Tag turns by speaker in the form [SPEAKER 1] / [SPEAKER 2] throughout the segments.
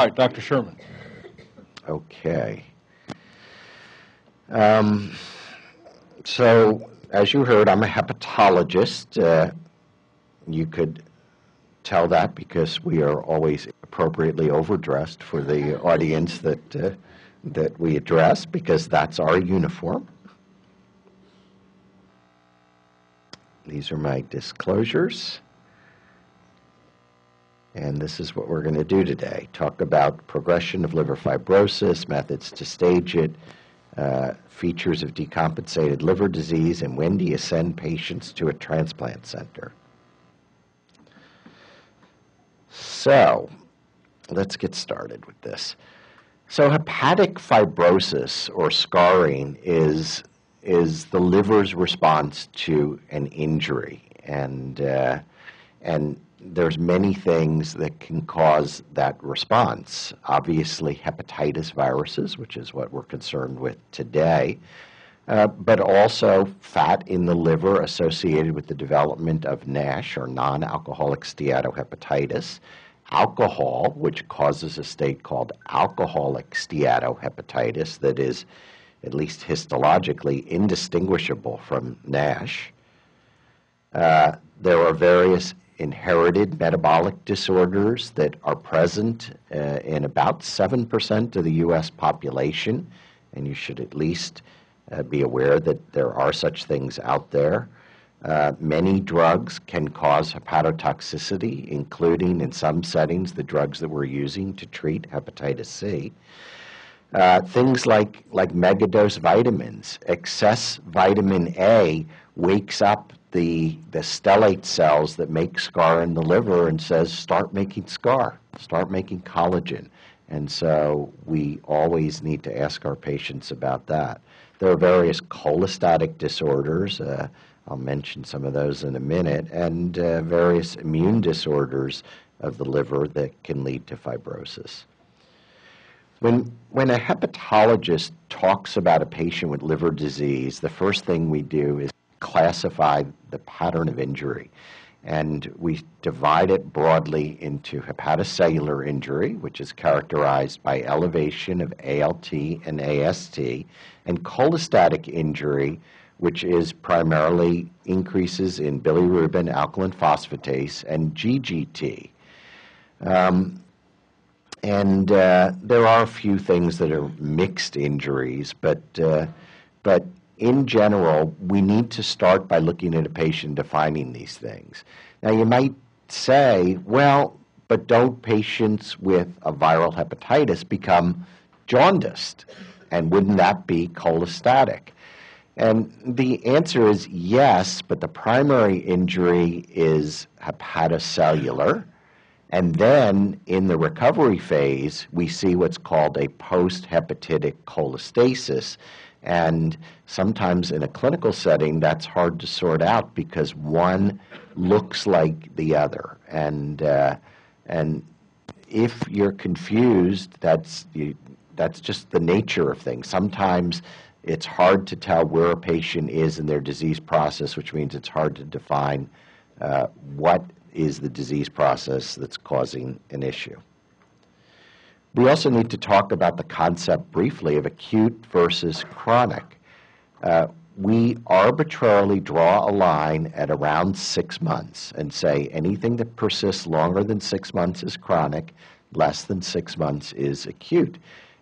[SPEAKER 1] All right, Dr. Sherman.
[SPEAKER 2] Okay. Um, so, as you heard, I'm a hepatologist. Uh, you could tell that because we are always appropriately overdressed for the audience that uh, that we address because that's our uniform. These are my disclosures. And this is what we're going to do today talk about progression of liver fibrosis, methods to stage it, uh, features of decompensated liver disease, and when do you send patients to a transplant center. So, let's get started with this. So, hepatic fibrosis or scarring is is the liver's response to an injury, and uh, and there's many things that can cause that response. Obviously, hepatitis viruses, which is what we're concerned with today, uh, but also fat in the liver associated with the development of NASH or non alcoholic steatohepatitis, alcohol, which causes a state called alcoholic steatohepatitis that is, at least histologically, indistinguishable from NASH. Uh, there are various inherited metabolic disorders that are present uh, in about 7% of the U.S. population, and you should at least uh, be aware that there are such things out there. Uh, many drugs can cause hepatotoxicity, including in some settings the drugs that we're using to treat hepatitis C. Uh, things like, like megadose vitamins. Excess vitamin A wakes up the, the stellate cells that make scar in the liver and says, start making scar, start making collagen. And so we always need to ask our patients about that. There are various cholestatic disorders. Uh, I'll mention some of those in a minute, and uh, various immune disorders of the liver that can lead to fibrosis. When, when a hepatologist talks about a patient with liver disease, the first thing we do is classify the pattern of injury. And we divide it broadly into hepatocellular injury, which is characterized by elevation of ALT and AST, and cholestatic injury, which is primarily increases in bilirubin, alkaline phosphatase, and GGT. Um, and uh, there are a few things that are mixed injuries, but uh, but in general, we need to start by looking at a patient defining these things. Now, you might say, well, but don't patients with a viral hepatitis become jaundiced? And wouldn't that be cholestatic? And the answer is yes, but the primary injury is hepatocellular. And then in the recovery phase, we see what's called a post hepatic cholestasis. And sometimes in a clinical setting, that's hard to sort out because one looks like the other. And, uh, and if you're confused, that's, you, that's just the nature of things. Sometimes it's hard to tell where a patient is in their disease process, which means it's hard to define uh, what is the disease process that's causing an issue. We also need to talk about the concept briefly of acute versus chronic. Uh, we arbitrarily draw a line at around six months and say anything that persists longer than six months is chronic, less than six months is acute.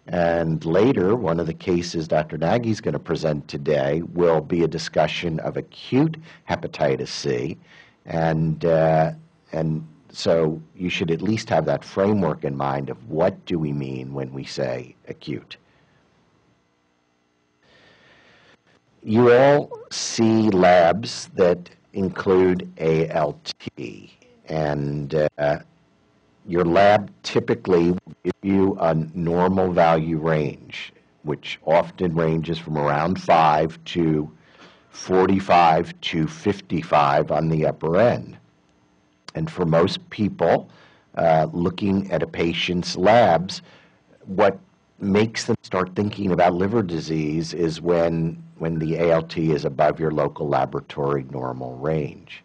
[SPEAKER 2] And later, one of the cases Dr. Nagy is going to present today will be a discussion of acute hepatitis C. And, uh, and so you should at least have that framework in mind of what do we mean when we say acute. You all see labs that include ALT, and uh, your lab typically will give you a normal value range, which often ranges from around 5 to 45 to 55 on the upper end. And for most people, uh, looking at a patient's labs, what makes them start thinking about liver disease is when, when the ALT is above your local laboratory normal range.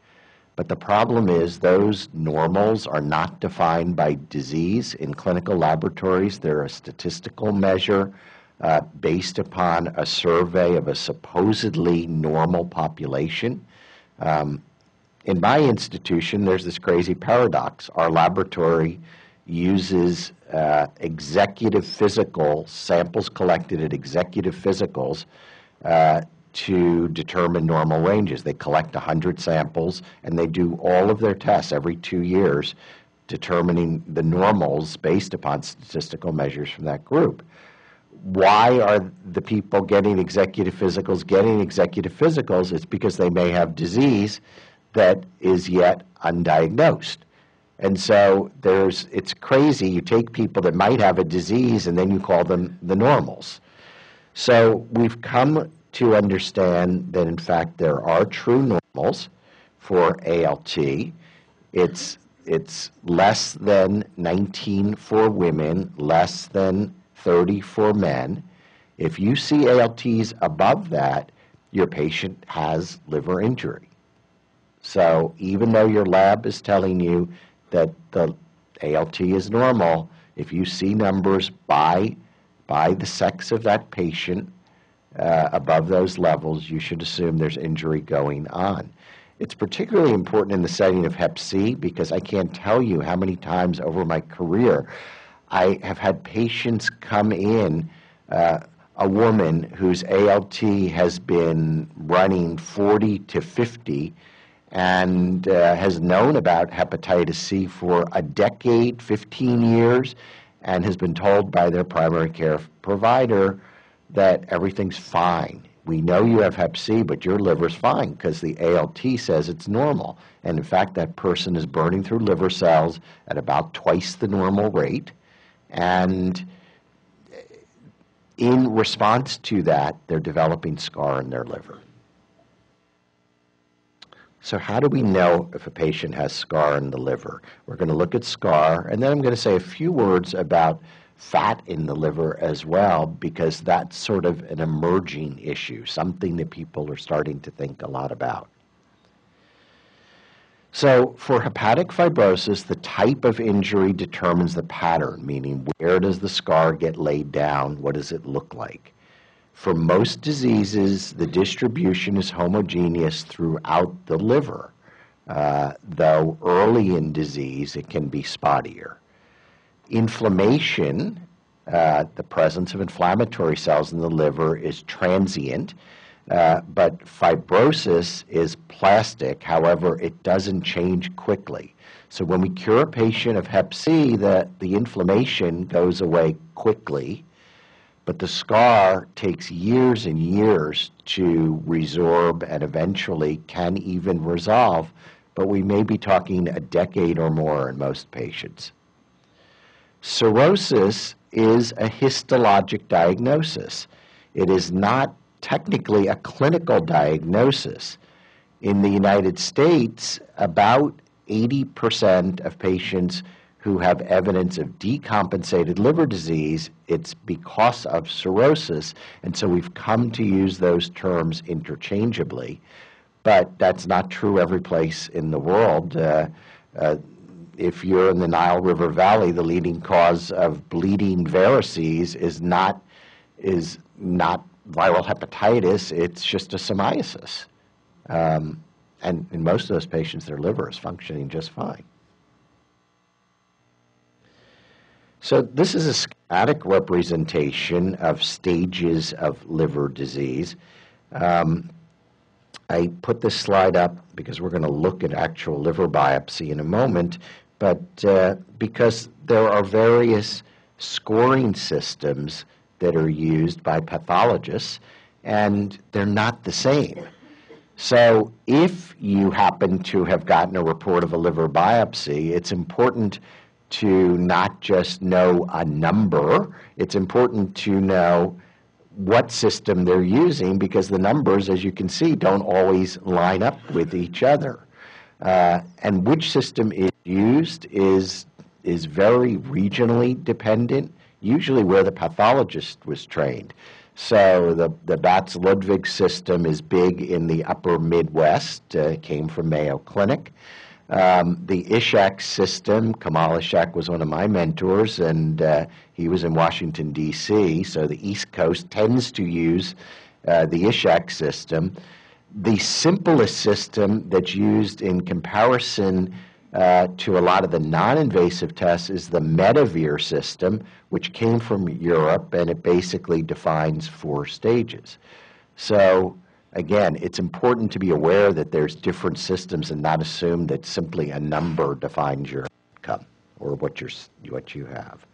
[SPEAKER 2] But the problem is those normals are not defined by disease in clinical laboratories. They're a statistical measure uh, based upon a survey of a supposedly normal population. Um, in my institution, there's this crazy paradox. Our laboratory uses uh, executive physical samples collected at executive physicals uh, to determine normal ranges. They collect 100 samples and they do all of their tests every two years, determining the normals based upon statistical measures from that group. Why are the people getting executive physicals getting executive physicals? It's because they may have disease that is yet undiagnosed. And so there's, it's crazy. You take people that might have a disease and then you call them the normals. So we've come to understand that, in fact, there are true normals for ALT. It's, it's less than 19 for women, less than 30 for men. If you see ALTs above that, your patient has liver injury. So even though your lab is telling you that the ALT is normal, if you see numbers by, by the sex of that patient uh, above those levels, you should assume there's injury going on. It's particularly important in the setting of Hep C because I can't tell you how many times over my career I have had patients come in, uh, a woman whose ALT has been running 40 to 50 and uh, has known about hepatitis C for a decade, 15 years, and has been told by their primary care provider that everything's fine. We know you have hep C, but your liver's fine because the ALT says it's normal. And in fact, that person is burning through liver cells at about twice the normal rate. And in response to that, they're developing scar in their liver. So, how do we know if a patient has scar in the liver? We're going to look at scar, and then I'm going to say a few words about fat in the liver as well, because that's sort of an emerging issue, something that people are starting to think a lot about. So, for hepatic fibrosis, the type of injury determines the pattern, meaning where does the scar get laid down? What does it look like? For most diseases, the distribution is homogeneous throughout the liver, uh, though early in disease it can be spottier. Inflammation, uh, the presence of inflammatory cells in the liver, is transient, uh, but fibrosis is plastic. However, it doesn't change quickly. So when we cure a patient of hep C, the, the inflammation goes away quickly but the scar takes years and years to resorb and eventually can even resolve, but we may be talking a decade or more in most patients. Cirrhosis is a histologic diagnosis. It is not technically a clinical diagnosis. In the United States, about 80% of patients who have evidence of decompensated liver disease, it's because of cirrhosis. And so we've come to use those terms interchangeably. But that's not true every place in the world. Uh, uh, if you're in the Nile River Valley, the leading cause of bleeding varices is not, is not viral hepatitis, it's schistosomiasis. Um, and in most of those patients, their liver is functioning just fine. So this is a schematic representation of stages of liver disease. Um, I put this slide up because we're going to look at actual liver biopsy in a moment, but uh, because there are various scoring systems that are used by pathologists, and they're not the same. So if you happen to have gotten a report of a liver biopsy, it's important to not just know a number, it's important to know what system they're using because the numbers, as you can see, don't always line up with each other. Uh, and which system is used is, is very regionally dependent, usually where the pathologist was trained. So the, the Batts Ludwig system is big in the upper Midwest, uh, came from Mayo Clinic. Um, the Ishak system, Kamal Ishak was one of my mentors, and uh, he was in Washington, D.C., so the East Coast tends to use uh, the Ishak system. The simplest system that's used in comparison uh, to a lot of the non invasive tests is the METAVIR system, which came from Europe, and it basically defines four stages. So again, it's important to be aware that there's different systems and not assume that simply a number defines your outcome or what, you're, what you have.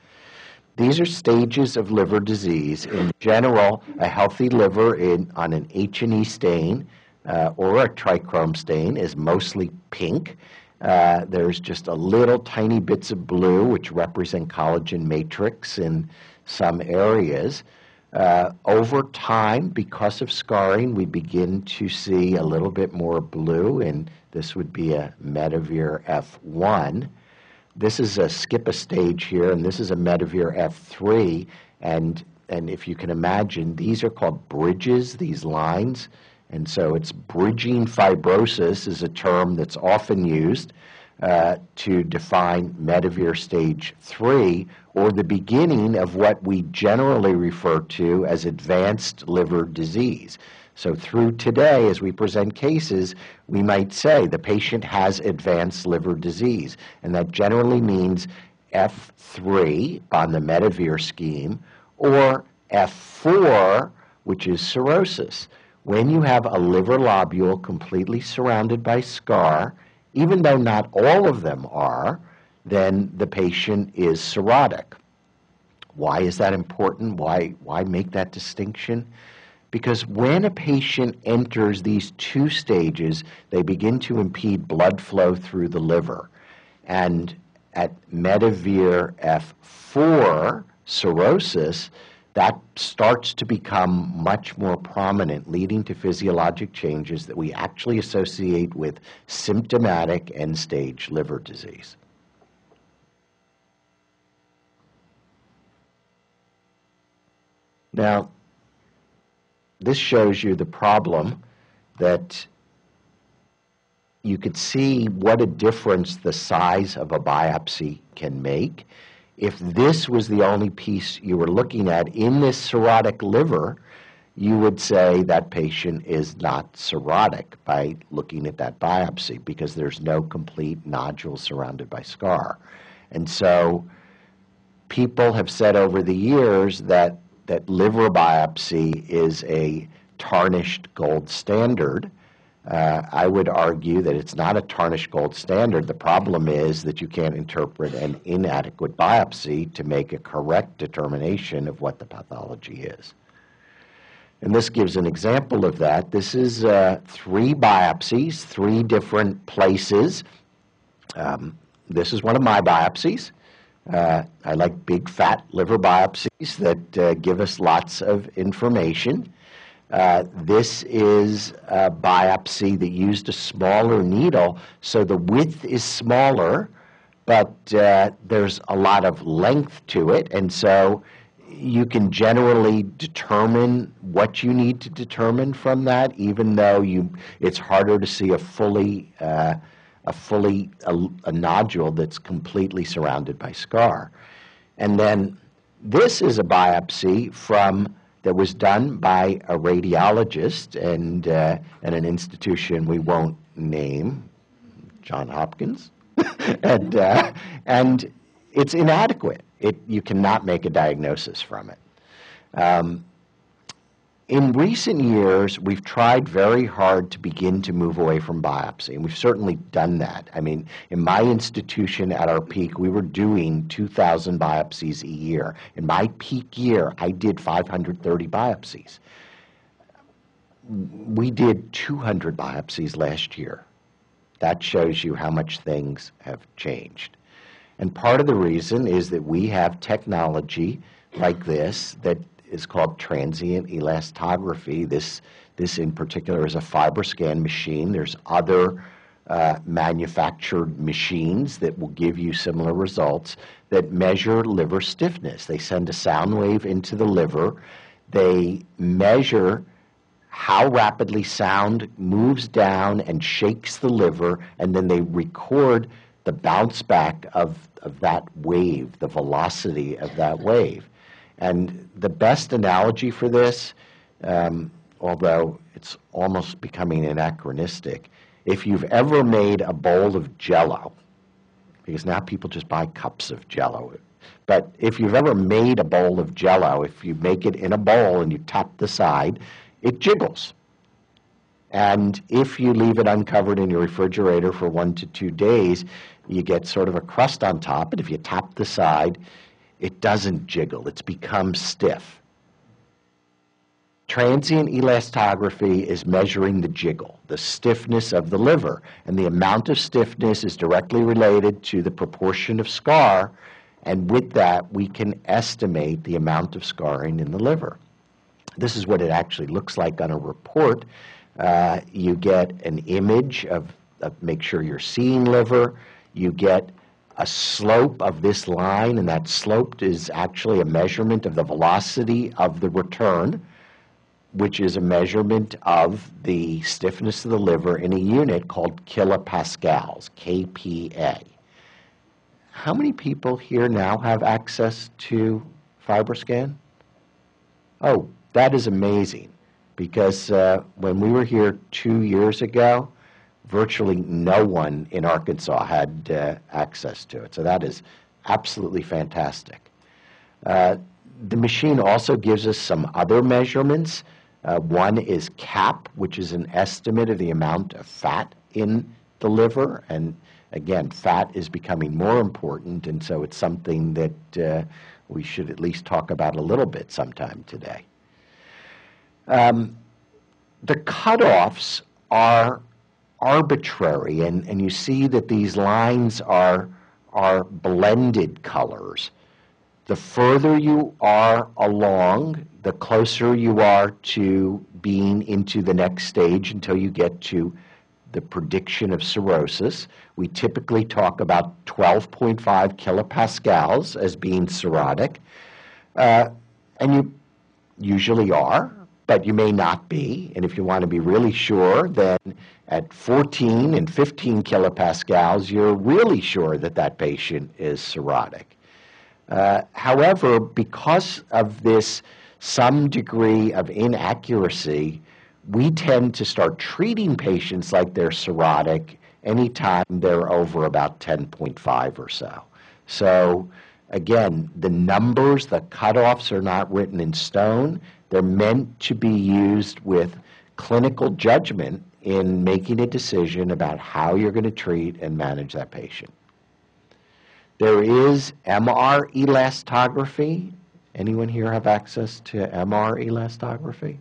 [SPEAKER 2] These are stages of liver disease. In general, a healthy liver in, on an H&E stain uh, or a trichrome stain is mostly pink. Uh, there's just a little tiny bits of blue, which represent collagen matrix in some areas. Uh, over time, because of scarring, we begin to see a little bit more blue, and this would be a METAVIR F1. This is a skip a stage here, and this is a METAVIR F3. And, and if you can imagine, these are called bridges, these lines. And so it's bridging fibrosis is a term that's often used uh, to define METAVIR stage 3 or the beginning of what we generally refer to as advanced liver disease. So, through today, as we present cases, we might say the patient has advanced liver disease, and that generally means F3 on the METAVIR scheme or F4, which is cirrhosis. When you have a liver lobule completely surrounded by scar, even though not all of them are, then the patient is cirrhotic. Why is that important? Why, why make that distinction? Because when a patient enters these two stages, they begin to impede blood flow through the liver. And at METAVIR F4 cirrhosis, that starts to become much more prominent, leading to physiologic changes that we actually associate with symptomatic end stage liver disease. Now, this shows you the problem that you could see what a difference the size of a biopsy can make if this was the only piece you were looking at in this cirrhotic liver, you would say that patient is not cirrhotic by looking at that biopsy because there's no complete nodule surrounded by scar. And so people have said over the years that, that liver biopsy is a tarnished gold standard uh, I would argue that it's not a tarnished gold standard. The problem is that you can't interpret an inadequate biopsy to make a correct determination of what the pathology is. And this gives an example of that. This is uh, three biopsies, three different places. Um, this is one of my biopsies. Uh, I like big fat liver biopsies that uh, give us lots of information. Uh, this is a biopsy that used a smaller needle, so the width is smaller, but uh, there's a lot of length to it, and so you can generally determine what you need to determine from that, even though you it's harder to see a fully uh, a fully a, a nodule that's completely surrounded by scar, and then this is a biopsy from that was done by a radiologist and, uh, and an institution we won't name, John Hopkins. and, uh, and it's inadequate. It, you cannot make a diagnosis from it. Um, in recent years, we've tried very hard to begin to move away from biopsy, and we've certainly done that. I mean, in my institution at our peak, we were doing 2,000 biopsies a year. In my peak year, I did 530 biopsies. We did 200 biopsies last year. That shows you how much things have changed. And part of the reason is that we have technology like this that is called transient elastography. This, this in particular is a FibroScan machine. There's other uh, manufactured machines that will give you similar results that measure liver stiffness. They send a sound wave into the liver. They measure how rapidly sound moves down and shakes the liver, and then they record the bounce back of, of that wave, the velocity of that wave. And the best analogy for this, um, although it's almost becoming anachronistic, if you've ever made a bowl of jello, because now people just buy cups of jello. But if you've ever made a bowl of jello, if you make it in a bowl and you tap the side, it jiggles. And if you leave it uncovered in your refrigerator for one to two days, you get sort of a crust on top. And if you tap the side, it doesn't jiggle, it's become stiff. Transient elastography is measuring the jiggle, the stiffness of the liver, and the amount of stiffness is directly related to the proportion of scar, and with that, we can estimate the amount of scarring in the liver. This is what it actually looks like on a report. Uh, you get an image of, of, make sure you're seeing liver. You get a slope of this line, and that slope is actually a measurement of the velocity of the return, which is a measurement of the stiffness of the liver in a unit called kilopascals, KPA. How many people here now have access to FibroScan? Oh, that is amazing because uh, when we were here two years ago, virtually no one in Arkansas had uh, access to it. So that is absolutely fantastic. Uh, the machine also gives us some other measurements. Uh, one is CAP, which is an estimate of the amount of fat in the liver. And again, fat is becoming more important, and so it's something that uh, we should at least talk about a little bit sometime today. Um, the cutoffs are arbitrary, and, and you see that these lines are, are blended colors. The further you are along, the closer you are to being into the next stage until you get to the prediction of cirrhosis. We typically talk about 12.5 kilopascals as being cirrhotic, uh, and you usually are but you may not be. And if you want to be really sure, then at 14 and 15 kilopascals, you're really sure that that patient is cirrhotic. Uh, however, because of this some degree of inaccuracy, we tend to start treating patients like they're cirrhotic anytime they're over about 10.5 or so. So, again, the numbers, the cutoffs are not written in stone. They're meant to be used with clinical judgment in making a decision about how you're going to treat and manage that patient. There is MR elastography. Anyone here have access to MR elastography?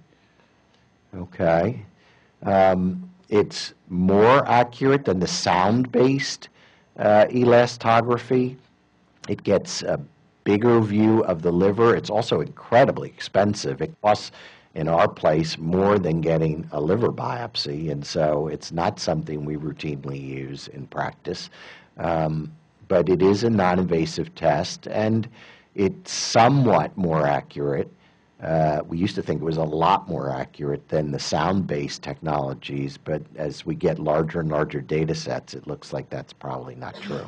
[SPEAKER 2] Okay. Um, it's more accurate than the sound based uh, elastography. It gets a bigger view of the liver. It's also incredibly expensive. It costs, in our place, more than getting a liver biopsy, and so it's not something we routinely use in practice. Um, but it is a non invasive test, and it's somewhat more accurate. Uh, we used to think it was a lot more accurate than the sound based technologies, but as we get larger and larger data sets, it looks like that's probably not true.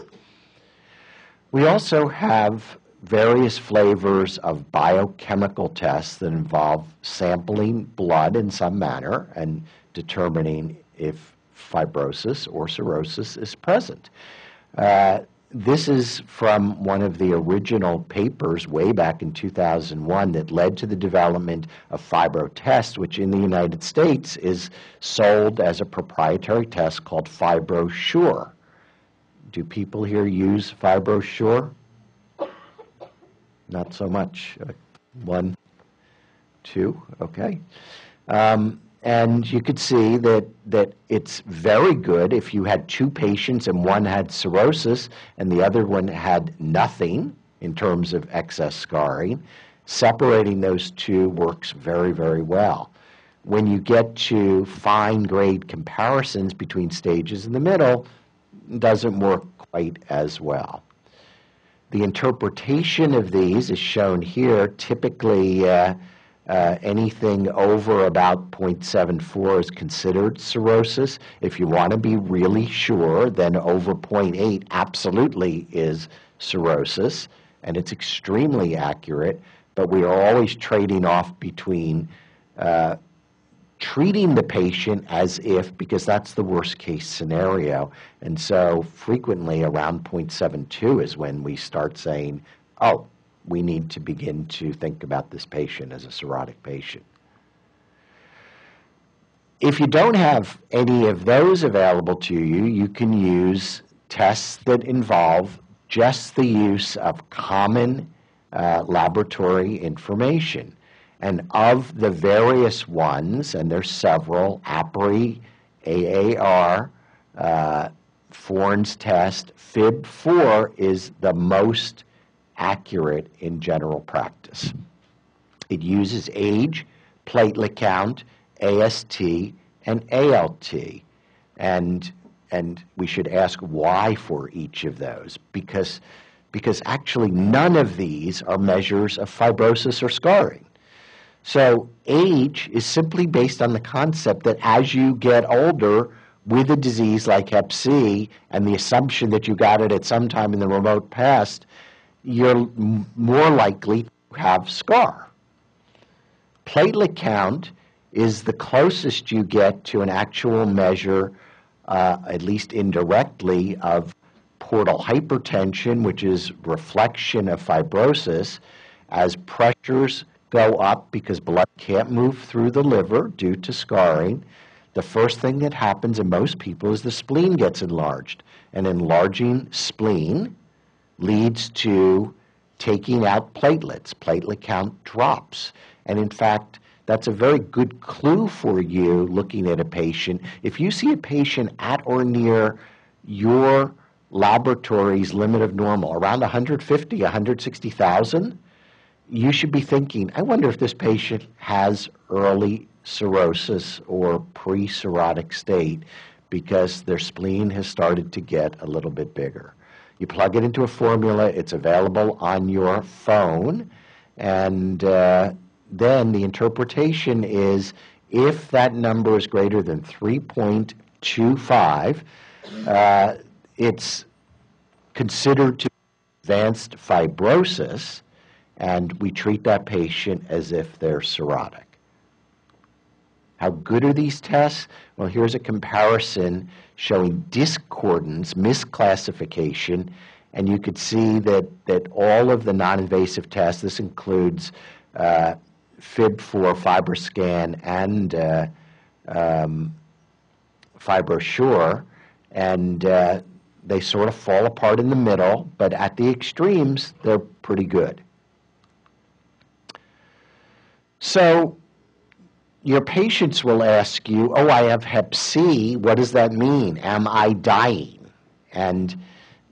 [SPEAKER 2] We also have various flavors of biochemical tests that involve sampling blood in some manner and determining if fibrosis or cirrhosis is present. Uh, this is from one of the original papers way back in 2001 that led to the development of FibroTest, which in the United States is sold as a proprietary test called FibroSure. Do people here use FibroSure? Not so much. Uh, one, two, okay. Um, and you could see that, that it's very good if you had two patients and one had cirrhosis and the other one had nothing in terms of excess scarring. Separating those two works very, very well. When you get to fine grade comparisons between stages in the middle, doesn't work quite as well. The interpretation of these is shown here. Typically, uh, Uh, anything over about 0.74 is considered cirrhosis. If you want to be really sure, then over 0.8 absolutely is cirrhosis, and it's extremely accurate. But we are always trading off between uh, treating the patient as if, because that's the worst case scenario. And so frequently around 0.72 is when we start saying, oh, we need to begin to think about this patient as a cirrhotic patient. If you don't have any of those available to you, you can use tests that involve just the use of common uh, laboratory information. And of the various ones, and there's several, APRI, AAR, uh, Forn's test, FIB4 is the most accurate in general practice. It uses age, platelet count, AST, and ALT. And, and we should ask why for each of those, because, because actually none of these are measures of fibrosis or scarring. So age is simply based on the concept that as you get older with a disease like hep C and the assumption that you got it at some time in the remote past, you're more likely to have scar. Platelet count is the closest you get to an actual measure, uh, at least indirectly, of portal hypertension, which is reflection of fibrosis, as pressures go up because blood can't move through the liver due to scarring, the first thing that happens in most people is the spleen gets enlarged. An enlarging spleen leads to taking out platelets. Platelet count drops. And in fact, that's a very good clue for you looking at a patient. If you see a patient at or near your laboratory's limit of normal, around 150, 160,000, you should be thinking, I wonder if this patient has early cirrhosis or pre cirrhotic state because their spleen has started to get a little bit bigger. You plug it into a formula, it's available on your phone, and uh, then the interpretation is if that number is greater than 3.25, uh, it's considered to be advanced fibrosis and we treat that patient as if they're cirrhotic. How good are these tests? Well, here's a comparison showing discordance, misclassification, and you could see that, that all of the non-invasive tests, this includes uh, FIB4, FibroScan, and uh, um, FibroSure, and uh, they sort of fall apart in the middle, but at the extremes, they're pretty good. So your patients will ask you, Oh, I have hep C. What does that mean? Am I dying? And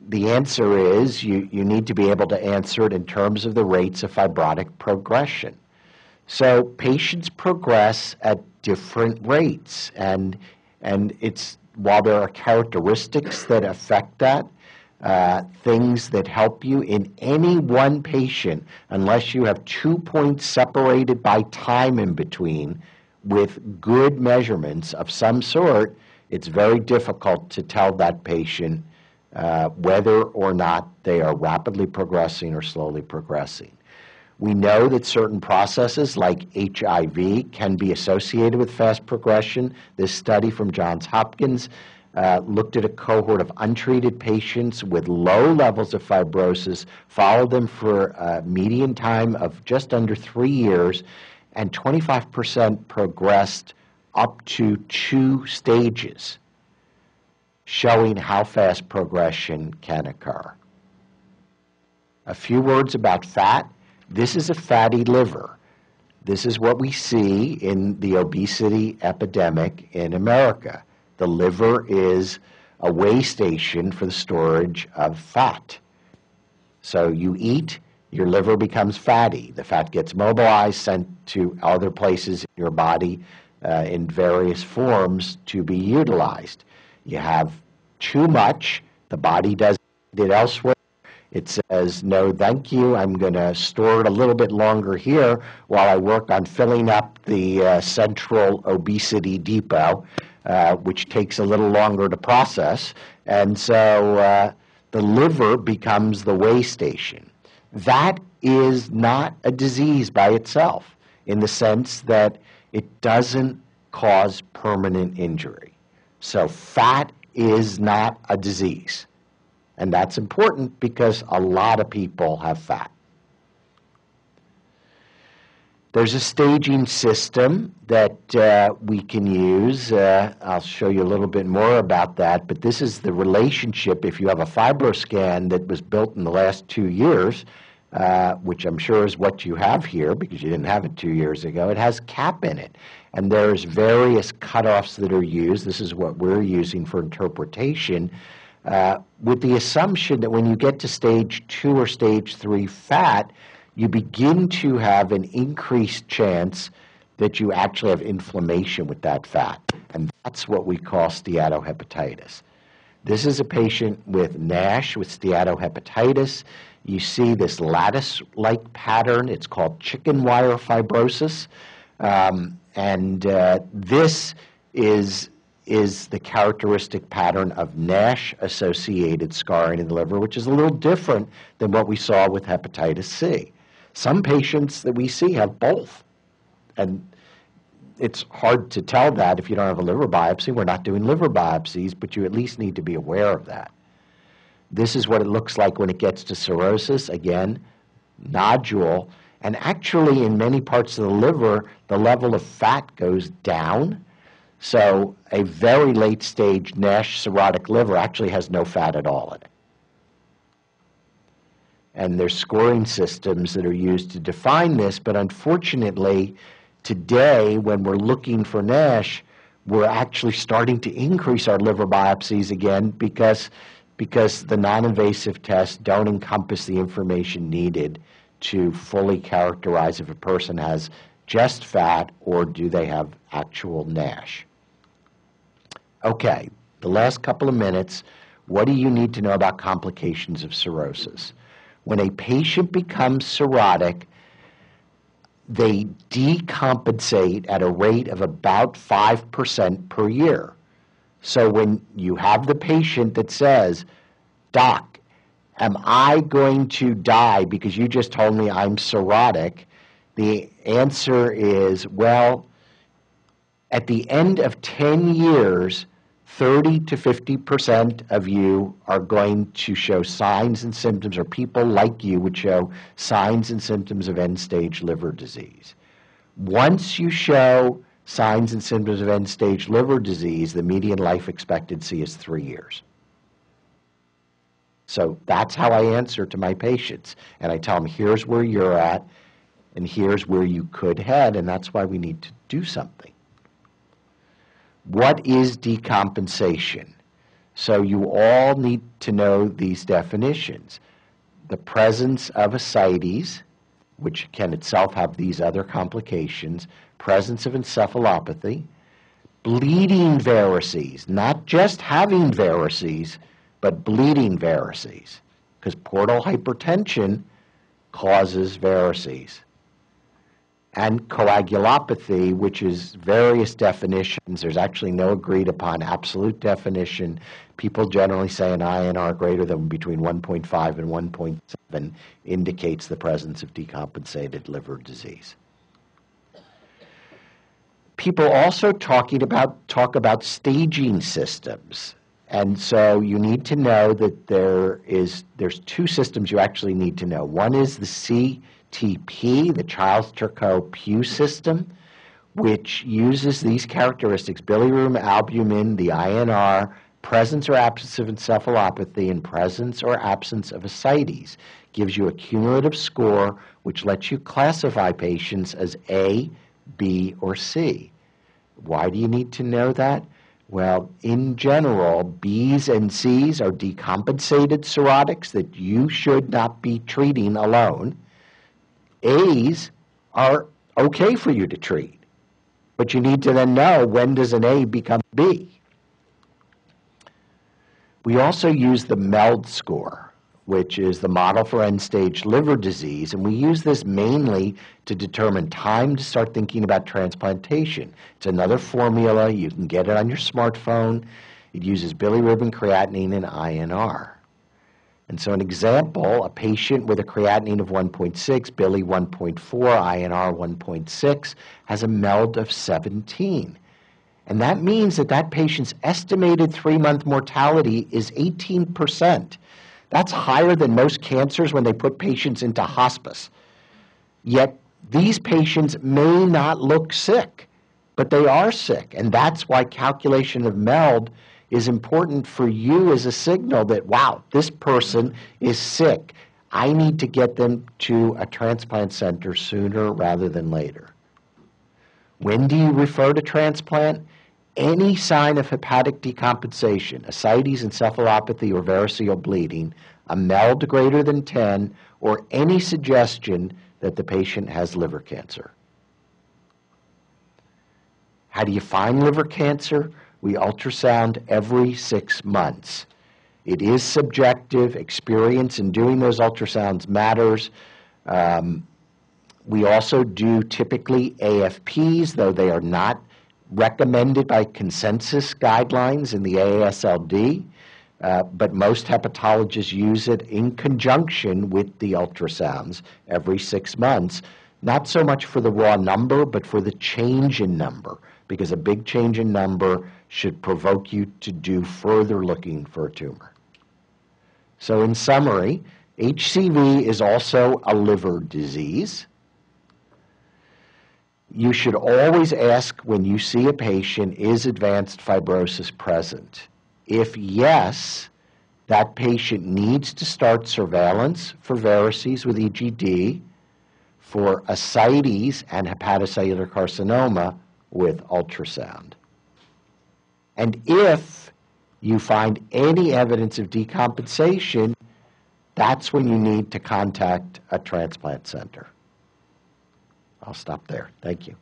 [SPEAKER 2] the answer is you, you need to be able to answer it in terms of the rates of fibrotic progression. So patients progress at different rates, and, and it's, while there are characteristics that affect that, uh, things that help you in any one patient, unless you have two points separated by time in between with good measurements of some sort, it's very difficult to tell that patient uh, whether or not they are rapidly progressing or slowly progressing. We know that certain processes like HIV can be associated with fast progression. This study from Johns Hopkins uh, looked at a cohort of untreated patients with low levels of fibrosis, followed them for a median time of just under three years, and 25% progressed up to two stages, showing how fast progression can occur. A few words about fat. This is a fatty liver. This is what we see in the obesity epidemic in America. The liver is a way station for the storage of fat. So you eat, your liver becomes fatty. The fat gets mobilized, sent to other places in your body uh, in various forms to be utilized. You have too much, the body does it elsewhere, It says, no, thank you. I'm going to store it a little bit longer here while I work on filling up the uh, central obesity depot, uh, which takes a little longer to process. And so uh, the liver becomes the way station. That is not a disease by itself in the sense that it doesn't cause permanent injury. So fat is not a disease. And that's important because a lot of people have fat. There's a staging system that uh, we can use. Uh, I'll show you a little bit more about that, but this is the relationship. If you have a FibroScan that was built in the last two years, uh, which I'm sure is what you have here because you didn't have it two years ago, it has CAP in it. And there's various cutoffs that are used. This is what we're using for interpretation uh, with the assumption that when you get to stage two or stage three fat, you begin to have an increased chance that you actually have inflammation with that fat. And that's what we call steatohepatitis. This is a patient with NASH with steatohepatitis. You see this lattice like pattern. It's called chicken wire fibrosis. Um, and uh, this is is the characteristic pattern of NASH associated scarring in the liver, which is a little different than what we saw with hepatitis C. Some patients that we see have both. And it's hard to tell that if you don't have a liver biopsy. We're not doing liver biopsies, but you at least need to be aware of that. This is what it looks like when it gets to cirrhosis. Again, nodule. And actually, in many parts of the liver, the level of fat goes down so a very late stage NASH cirrhotic liver actually has no fat at all in it. And there's scoring systems that are used to define this, but unfortunately, today, when we're looking for NASH, we're actually starting to increase our liver biopsies again because, because the non invasive tests don't encompass the information needed to fully characterize if a person has just fat or do they have actual NASH. Okay, the last couple of minutes, what do you need to know about complications of cirrhosis? When a patient becomes cirrhotic, they decompensate at a rate of about 5% per year. So when you have the patient that says, Doc, am I going to die because you just told me I'm cirrhotic? The answer is, well, at the end of 10 years, 30 to 50% of you are going to show signs and symptoms, or people like you would show signs and symptoms of end stage liver disease. Once you show signs and symptoms of end stage liver disease, the median life expectancy is three years. So that's how I answer to my patients. And I tell them, here's where you're at, and here's where you could head, and that's why we need to do something. What is decompensation? So you all need to know these definitions. The presence of ascites, which can itself have these other complications, presence of encephalopathy, bleeding varices, not just having varices, but bleeding varices, because portal hypertension causes varices and coagulopathy, which is various definitions. There's actually no agreed upon absolute definition. People generally say an INR greater than between 1.5 and 1.7 indicates the presence of decompensated liver disease. People also talking about talk about staging systems. And so you need to know that there is there's two systems you actually need to know. One is the C TP, the Child-Turcotte-Pugh system, which uses these characteristics, bilirubin, albumin, the INR, presence or absence of encephalopathy, and presence or absence of ascites. Gives you a cumulative score which lets you classify patients as A, B, or C. Why do you need to know that? Well, in general, Bs and Cs are decompensated cirrhotics that you should not be treating alone. A's are okay for you to treat. But you need to then know when does an A become B. We also use the MELD score, which is the model for end stage liver disease. And we use this mainly to determine time to start thinking about transplantation. It's another formula. You can get it on your smartphone. It uses bilirubin, creatinine, and INR. And so, an example a patient with a creatinine of 1.6, bili 1.4, INR 1.6 has a MELD of 17. And that means that that patient's estimated three month mortality is 18%. That's higher than most cancers when they put patients into hospice. Yet these patients may not look sick, but they are sick. And that's why calculation of MELD is important for you as a signal that, wow, this person is sick. I need to get them to a transplant center sooner rather than later. When do you refer to transplant? any sign of hepatic decompensation, ascites, encephalopathy, or variceal bleeding, a MELD greater than 10, or any suggestion that the patient has liver cancer. How do you find liver cancer? We ultrasound every six months. It is subjective. Experience in doing those ultrasounds matters. Um, we also do typically AFPs, though they are not recommended by consensus guidelines in the AASLD, uh, but most hepatologists use it in conjunction with the ultrasounds every six months, not so much for the raw number, but for the change in number, because a big change in number should provoke you to do further looking for a tumor. So, in summary, HCV is also a liver disease you should always ask when you see a patient, is advanced fibrosis present? If yes, that patient needs to start surveillance for varices with EGD, for ascites and hepatocellular carcinoma with ultrasound. And if you find any evidence of decompensation, that's when you need to contact a transplant center. I'll stop there. Thank you.